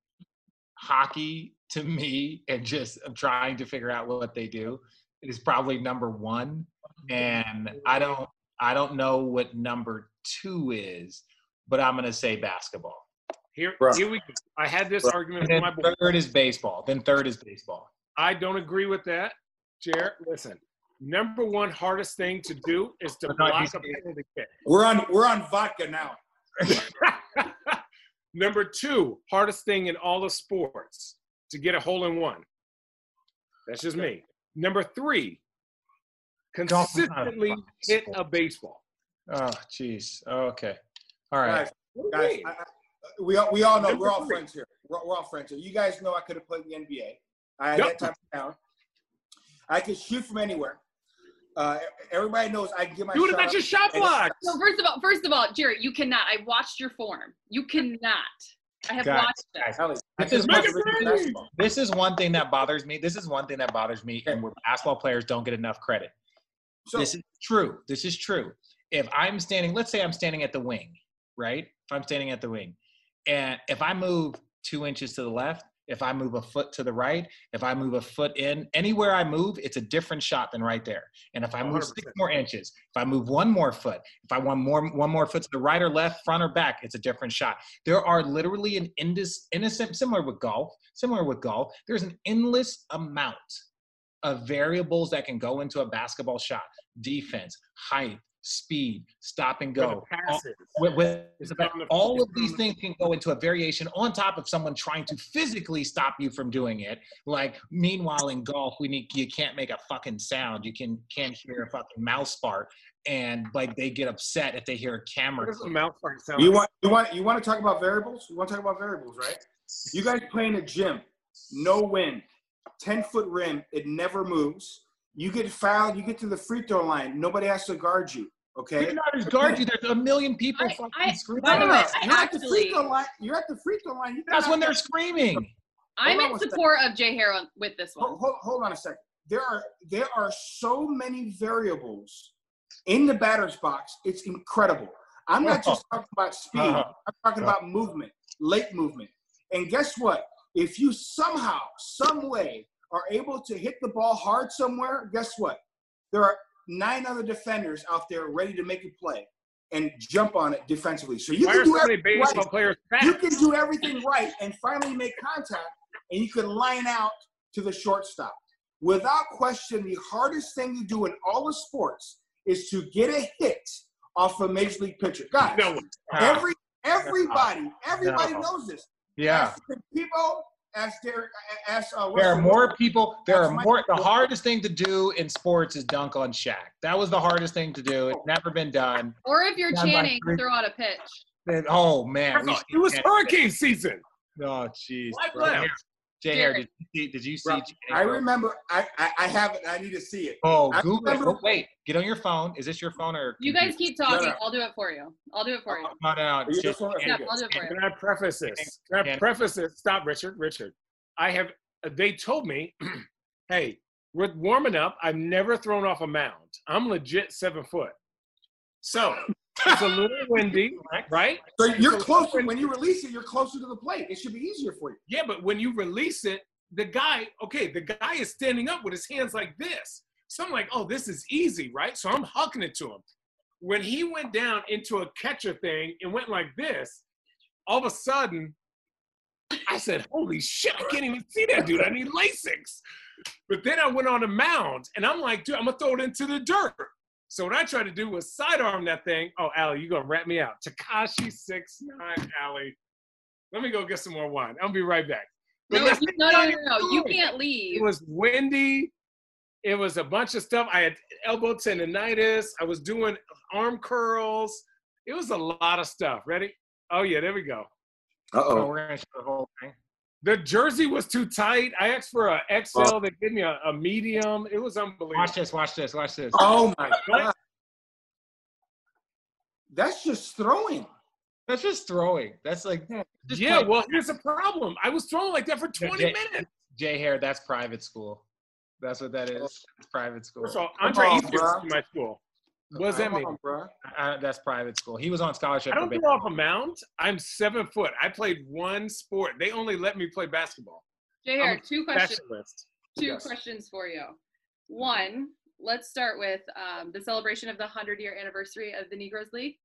hockey to me, and just I'm trying to figure out what they do, is probably number one. And I don't, I don't know what number two is, but I'm gonna say basketball. Here, Bruh. here we go. I had this Bruh. argument with my boy. third is baseball. Then third is baseball. I don't agree with that, Jared. Listen, number one hardest thing to do is to block use- a penalty kick. We're on we're on vodka now. number two, hardest thing in all the sports to get a hole in one. That's just me. Number three, Golf is not a consistently hit a baseball. Oh, jeez. Okay. All right. Guys, What do you guys. I, I, we all, we all know Number we're all three. friends here. We're, we're all friends here. You guys know I could have played in the NBA. I had Yep. that type of talent. I could shoot from anywhere. Uh, everybody knows I can get my You would shot. have got your shot and- blocked. So first of all, first of all, Jared, you cannot. I watched your form. You cannot I have Guys, watched it. guys, This is think it's Make it about rain. basketball. this is one thing that bothers me. This is one thing that bothers me, and where basketball players don't get enough credit. So, this is true. This is true. If I'm standing, let's say I'm standing at the wing, right? If I'm standing at the wing, and if I move two inches to the left, if I move a foot to the right, if I move a foot in, anywhere I move, it's a different shot than right there. And if I move six 100%. more inches, if I move one more foot, if I want more one more foot to the right or left, front or back, it's a different shot. There are literally an indis, innocent, similar with golf, similar with golf. There's an endless amount of variables that can go into a basketball shot: defense, height, speed, stop and For the go. All, with, with- It's on the- all of these things can go into a variation on top of someone trying to physically stop you from doing it. Like, meanwhile, in golf, we need you can't make a fucking sound. You can can't hear a fucking mouse fart, and like they get upset if they hear a What camera. does a mouth fart sound you like? want you want you want to talk about variables? You want to talk about variables, right? You guys play in a gym, no wind, ten foot rim, it never moves. You get fouled, you get to the free throw line, nobody has to guard you. Okay. You're not as guard you. There's a million people I- fucking I- screaming. by the way, I you're at the free throw line. You're at the free throw line. You That's when they're screaming. I'm in one second. support of J Hair with this one. Hold, hold, hold on a second. There are there are so many variables in the batter's box. It's incredible. I'm not just talking about speed. Uh-huh. I'm talking about movement, late movement. And guess what? If you somehow, some way, are able to hit the ball hard somewhere, guess what? There are nine other defenders out there ready to make a play and jump on it defensively. So you Why can do so everything right. players You can do everything right and finally make contact, and you can line out to the shortstop. Without question, the hardest thing to do in all the sports is to get a hit off a major league pitcher. Guys, No. every everybody, everybody No. knows this. Yeah. Ask people, ask their, ask. Uh, There are Russell more Wilson. people. There are That's my- more. The hardest thing to do in sports is dunk on Shaq. That was the hardest thing to do. It's never been done. Or if you're Down by Channing, throw out a pitch. And- Oh man, It was hurricane season. Oh jeez. Life bro. J Hair, did you see? Did you see? Bro, Jay I remember. I, I I have it. I need to see it. Oh, I Google. remember- Oh, wait, get on your phone. Is this your phone or? You guys keep talking. no. I'll do it for you. I'll do it for you. Oh, no, no, no. You Jay- just wanna- Yeah. I'll do it for you. Can I preface this? Can I Can- preface this? Stop, Richard. Richard, I have. They told me, hey, we're warming up. I've never thrown off a mound. I'm legit seven foot. So it's a little windy, right? So you're closer when you release it. You're closer to the plate. It should be easier for you. Yeah, but when you release it, the guy, okay, the guy is standing up with his hands like this. So I'm like, oh, this is easy, right? So I'm hucking it to him. When he went down into a catcher thing and went like this, all of a sudden, I said, holy shit, I can't even see that dude. I need LASIK. But then I went on a mound and I'm like, dude, I'm gonna throw it into the dirt. So what I tried to do was sidearm that thing. Oh, Allie, you gonna rat me out. Takashi six nine, Allie. Let me go get some more wine. I'll be right back. But No, you, no, no, no, no, no. You can't leave. It was windy. It was a bunch of stuff. I had elbow tendonitis. I was doing arm curls. It was a lot of stuff. Ready? Oh yeah, there we go. Uh Oh, we're gonna show the whole thing. The jersey was too tight. I asked for a XL. They gave me a, a medium. It was unbelievable. Watch this. Watch this. Watch this. Oh my god. That's just throwing. That's just throwing. That's like just Yeah, play- well, here's the problem. I was throwing like that for 20 Jay- minutes. J Hair, That's private school. That's what that is. It's private school. First of all, Come Andre on, Ethier bro. my school. What does that Come mean? on, bro. Uh, that's private school. He was on scholarship. I for don't baseball. throw off a mound. I'm seven foot. I played one sport. They only let me play basketball. Jay I'm Hare, a two questions. Specialist. Two Yes. questions for you. One, let's start with um, the celebration of the 100 year anniversary of the Negroes League.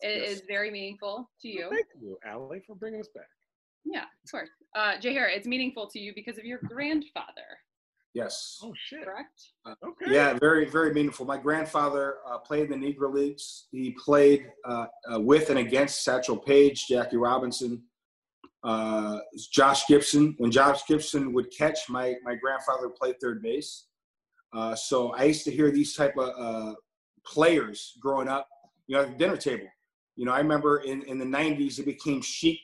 It is Yes. very meaningful to you. Thank you, Allie, for bringing us back. Yeah, of course. Uh, J Hair, it's meaningful to you because of your grandfather, Yes. Oh shit. correct? Okay. Yeah, very, very meaningful. My grandfather uh, played in the Negro Leagues. He played uh, uh, with and against Satchel Paige, Jackie Robinson, uh, Josh Gibson. When Josh Gibson would catch, my, my grandfather played third base. Uh, so I used to hear these type of uh, players growing up, you know, at the dinner table. You know, I remember in, in the 90s, it became chic,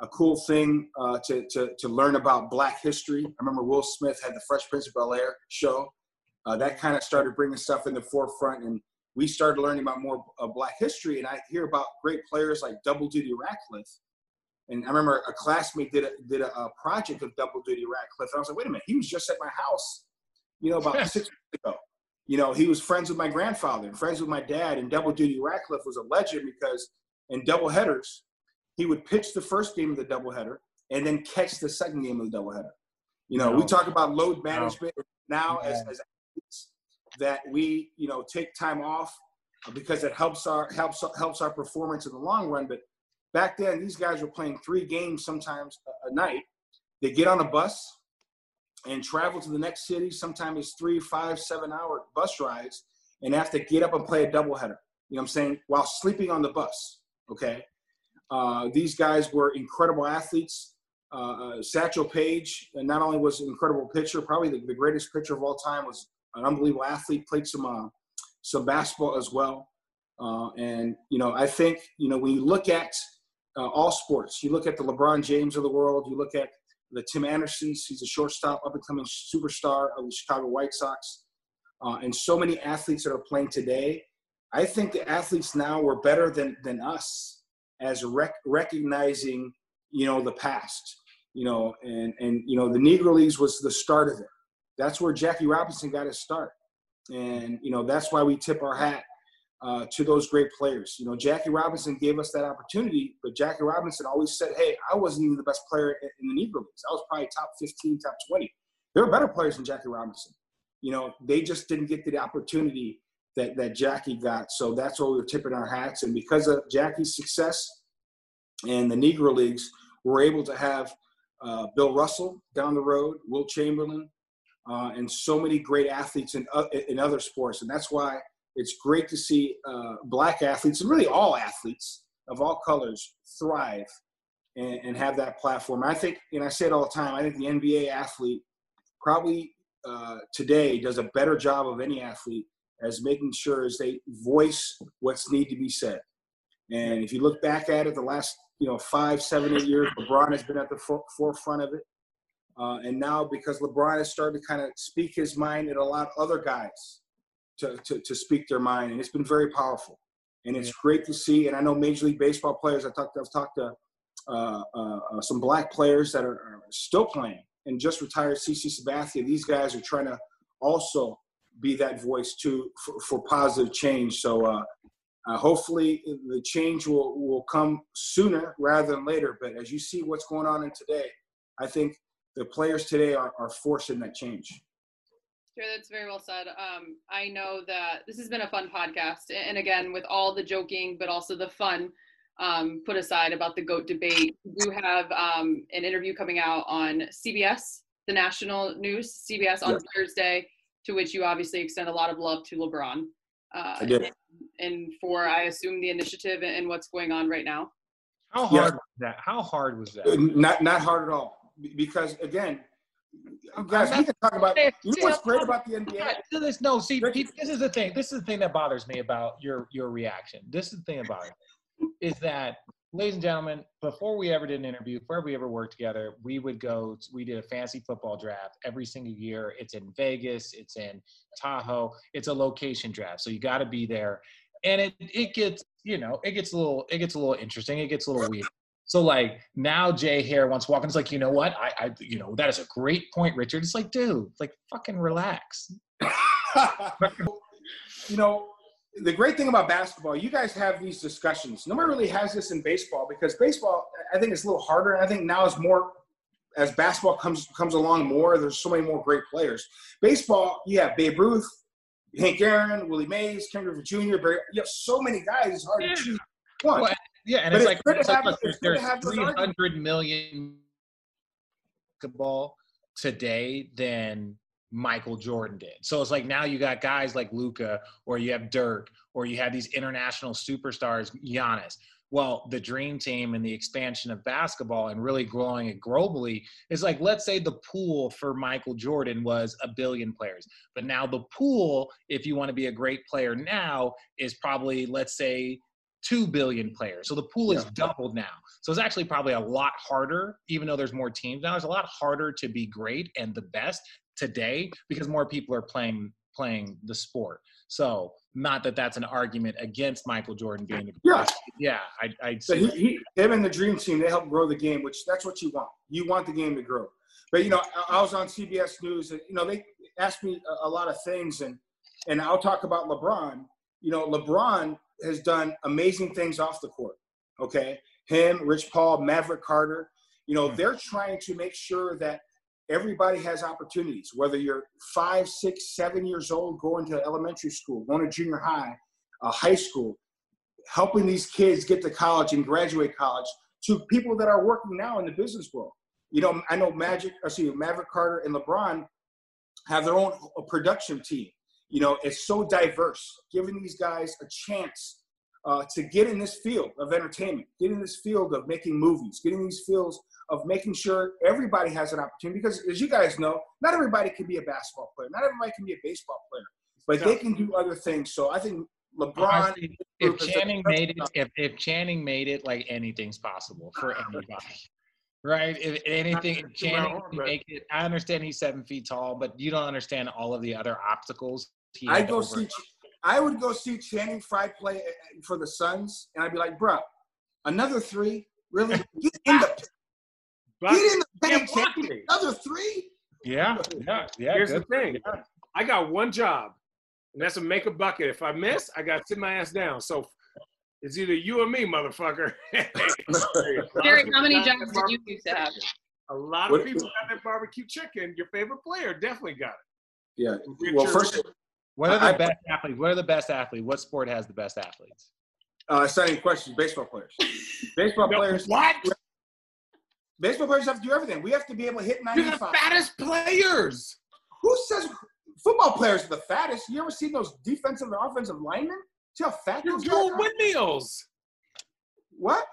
a cool thing uh, to, to, to learn about Black history. I remember Will Smith had the Fresh Prince of Bel Air show. Uh, that kind of started bringing stuff in the forefront, and we started learning about more uh, Black history. And I hear about great players like Double Duty Radcliffe, And I remember a classmate did a, did a, a project of Double Duty Radcliffe. And I was like, wait a minute, he was just at my house, you know, about six weeks ago. You know, he was friends with my grandfather and friends with my dad. And Double Duty Radcliffe was a legend because in double headers, he would pitch the first game of the doubleheader and then catch the second game of the doubleheader. You know, no. we talk about load management no. now yeah. as, as athletes that we, you know, take time off because it helps our helps helps our performance in the long run. But back then, these guys were playing three games sometimes a, a night. They get on a bus and travel to the next city. Sometimes it's three, five, seven hour bus rides, and have to get up and play a doubleheader. You know what I'm saying? While sleeping on the bus. Okay. Uh, these guys were incredible athletes. Uh, uh, Satchel Paige, not only was an incredible pitcher, probably the, the, greatest pitcher of all time, was an unbelievable athlete. Played some uh, some basketball as well. Uh, and you know, I think you know when you look at uh, all sports, you look at the LeBron James of the world, you look at the Tim Andersons. He's a shortstop, up and coming superstar of the Chicago White Sox, and so many athletes that are playing today. I think the athletes now were better than than us as rec- recognizing, you know, the past, you know, and, and, you know, the Negro Leagues was the start of it. That's where Jackie Robinson got his start. And, you know, that's why we tip our hat uh, to those great players. You know, Jackie Robinson gave us that opportunity, but Jackie Robinson always said, hey, I wasn't even the best player in the Negro Leagues. I was probably top 15, top 20. There were better players than Jackie Robinson. You know, they just didn't get the opportunity that, that Jackie got. So that's why we were tipping our hats. And because of Jackie's success and the Negro Leagues, we're able to have uh, Bill Russell down the road, Wilt Chamberlain, uh, and so many great athletes in, uh, in other sports. And that's why it's great to see uh, black athletes and really all athletes of all colors thrive and, and, have that platform. I think, and I say it all the time, I think the NBA athlete probably uh, today does a better job of any athlete as making sure as they voice what's need to be said. And if you look back at it, the last you know five, seven, eight years, LeBron has been at the for- forefront of it. Uh, and now because LeBron has started to kind of speak his mind, it allowed other guys to, to, to speak their mind, and it's been very powerful. And it's great to see. And I know Major League Baseball players. I talked. I've talked to uh, uh, uh, some black players that are, are, still playing and just retired. CC Sabathia. These guys are trying to also be that voice too for, for positive change. So uh, uh, hopefully the change will, will come sooner rather than later. But as you see what's going on in today, I think the players today are, are forcing that change. Sure, that's very well said. Um, I know that this has been a fun podcast. And again, with all the joking, but also the fun um, put aside about the GOAT debate, we have um, an interview coming out on CBS, the national news, CBS on Thursday to which you obviously extend a lot of love to LeBron. Uh, I did. And, and, for, I assume, the initiative and what's going on right now. How hard yeah. was that? How hard was that? Uh, not not hard at all. Because again, guys, we can talk about. You know what's great about the NBA? no, see, this is the thing. This is the thing that bothers me about your your reaction. This is the thing about it, is that ladies and gentlemen, before we ever did an interview, before we ever worked together, we would go, we did a fancy football draft every single year. It's in Vegas, it's in Tahoe, it's a location draft. So you got to be there. And it, it gets, you know, it gets a little, it gets a little interesting. It gets a little weird. So like now Jay here wants walking. It's like, you know what? I, I, you know, that is a great point, Richard. It's like, dude, like fucking relax. you know, the great thing about basketball, you guys have these discussions. Nobody really has this in baseball because baseball, I think, it's a little harder. And I think now is more as basketball comes comes along more. There's so many more great players. Baseball, you have Babe Ruth, Hank Aaron, Willie Mays, Ken Griffey Jr. Barry, you have so many guys. It's hard yeah. to choose one. Well, yeah, and but it's, it's like, it's like there's, there's 300 million basketball today than Michael Jordan did. So it's like now you got guys like Luka, or you have Dirk, or you have these international superstars, Giannis. Well, the dream team and the expansion of basketball and really growing it globally is like, let's say the pool for Michael Jordan was a billion players. But now the pool, if you want to be a great player now, is probably, let's say, 2 billion players. So the pool is yeah. doubled now. So it's actually probably a lot harder, even though there's more teams now, it's a lot harder to be great and the best today because more people are playing playing the sport. So, not that that's an argument against Michael Jordan being the Yeah. yeah. I, I So he, he, him and the dream team, they help grow the game, which that's what you want. You want the game to grow. But you know, I, I was on CBS News, and you know, they asked me a, a lot of things, and and I'll talk about LeBron. You know, LeBron has done amazing things off the court. Okay, him, Rich Paul, Maverick Carter. You know, Hmm. they're trying to make sure that everybody has opportunities. Whether you're five, six, seven years old, going to elementary school, going to junior high, uh, high school, helping these kids get to college and graduate college to people that are working now in the business world. You know, I know Magic, I see Maverick Carter and LeBron have their own uh, production team. You know, it's so diverse, giving these guys a chance uh, to get in this field of entertainment, get in this field of making movies, getting these fields of making sure everybody has an opportunity. Because as you guys know, not everybody can be a basketball player, not everybody can be a baseball player, but they can do other things. So I think LeBron. Honestly, if group is a- Channing made it, if, if Channing made it, like anything's possible for anybody, right? If anything, if Channing wrong, can make it. I understand he's seven feet tall, but you don't understand all of the other obstacles. He I had go over- see. I would go see Channing Frye play uh, for the Suns, and I'd be like, "Bro, another three? Really? Get in the But get in the can't paint, block Channing. me. Another three? Yeah, yeah, yeah. Here's good. the thing. I got one job, and that's to make a bucket. If I miss, I got to sit my ass down. So it's either you or me, motherfucker. Jerry, how many jobs did you used to have? A lot What- of people got that barbecue chicken. Your favorite player definitely got it. Yeah. Richard- Well, first, What are the I- best athletes? What are the best athletes? What sport has the best athletes? uh, it's not even questions. Baseball players. Baseball No, players. what? Baseball players have to do everything. We have to be able to hit 95. You're the fattest players. Who says football players are the fattest? You ever seen those defensive and offensive linemen? See how fat You're those guys doing are? windmills. What?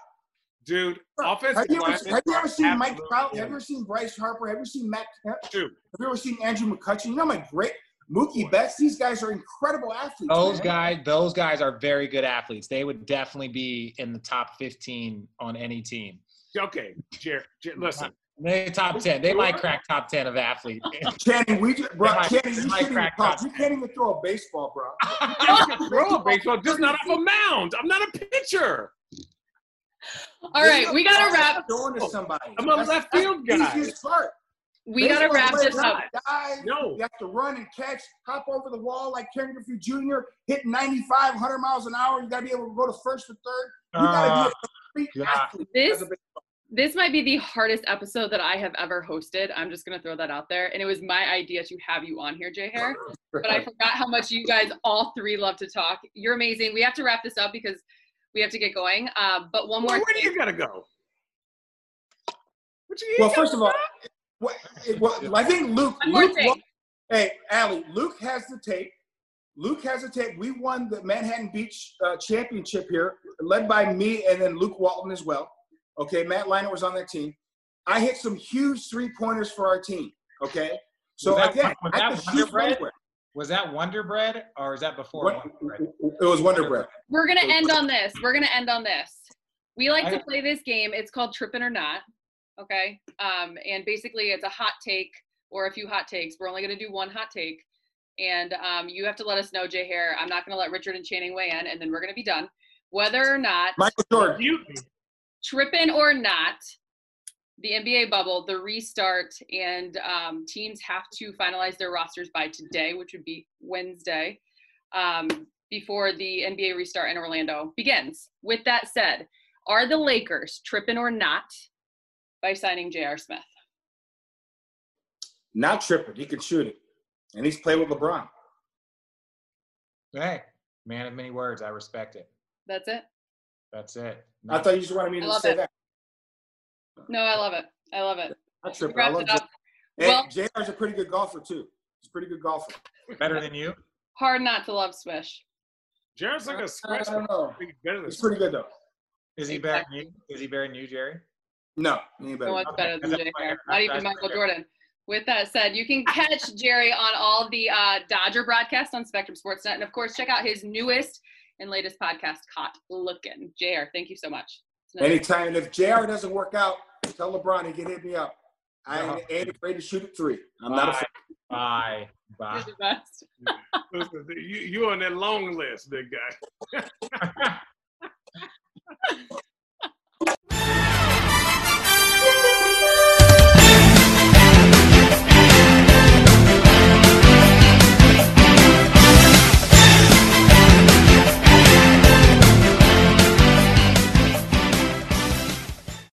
Dude, Have offensive you, ever, linemen have you ever seen Mike Trout? Have you ever seen Bryce Harper? Have you seen Matt? Have Dude, you ever seen Andrew McCutchen? You know my great Mookie Betts. These guys are incredible athletes. Those man. guys, those guys are very good athletes. They would definitely be in the top 15 on any team. Okay, Jerry, Jer- listen. They top 10. They might crack top 10 of athletes. Channing, we just, bro, might- Channing, you might crack talk. top You can't even throw a baseball, bro. I can throw a baseball, just not off a mound. I'm not a pitcher. All right, we gotta wrap. Going to somebody. I'm a left field guy. easiest part. We gotta wrap this up. have dive, No. You have to run and catch, hop over the wall like Ken Griffey Jr., hit 95, 100 miles an hour. You got to be able to go to first or third. You got to Uh, be a complete yeah. athlete. This as a baseball- this might be the hardest episode that I have ever hosted. I'm just gonna throw that out there. And it was my idea to have you on here, J Hair. But I forgot how much you guys all three love to talk. You're amazing. We have to wrap this up because we have to get going. Um, but one more Where, where do you gotta go? What do you mean? well, first of all, what, it, well, I think Luke. One more Luke thing. won- hey, Allie, Luke has the tape. Luke has the tape. We won the Manhattan Beach uh, Championship here, led by me and then Luke Walton as well. Okay, Matt Liner was on that team. I hit some huge three pointers for our team. Okay, so Was that- again, was I that Wonder Bread? anywhere. Was that Wonder Bread or is that before What- Wonder Bread? It was Wonder Bread. We're gonna end on this. We're gonna end on this. We like to play this game. It's called Tripping or Not. Okay. Um, and basically it's a hot take or a few hot takes. We're only gonna do one hot take. And um, you have to let us know, J Hair. I'm not gonna let Richard and Channing weigh in, and then we're gonna be done. Whether or not Michael Jordan. You, tripping or not, the NBA bubble, the restart, and um, teams have to finalize their rosters by today, which would be Wednesday, um, before the NBA restart in Orlando begins. With that said, are the Lakers tripping or not by signing J.R. Smith? Not tripping. He can shoot it. And he's played with LeBron. Hey, man of many words. I respect it. That's it. That's it. I thought you just wanted me to say it. that. No, I love it. I love it. Not tripping. I love it up. J- Well- and JR's a pretty good golfer, too. He's a pretty good golfer. better than you. Hard not to love Swish. Jared's like I a scratch. don't know. He's better than He's pretty good, though. Is he better than you? Is he better than you, Jerry? No, No one's Okay, better than that's Jay fair. Not even Michael. Jordan. With that said, you can catch Jerry on all the uh, Dodger broadcasts on Spectrum Sportsnet. And of course, check out his newest and latest podcast, Caught Looking. JR, thank you so much. Anytime. And if JR doesn't work out, tell LeBron he can hit me up. I ain't, ain't afraid to shoot at three. I'm Bye. not afraid. Bye. Bye. You're the best. Listen, you you on that long list, big guy.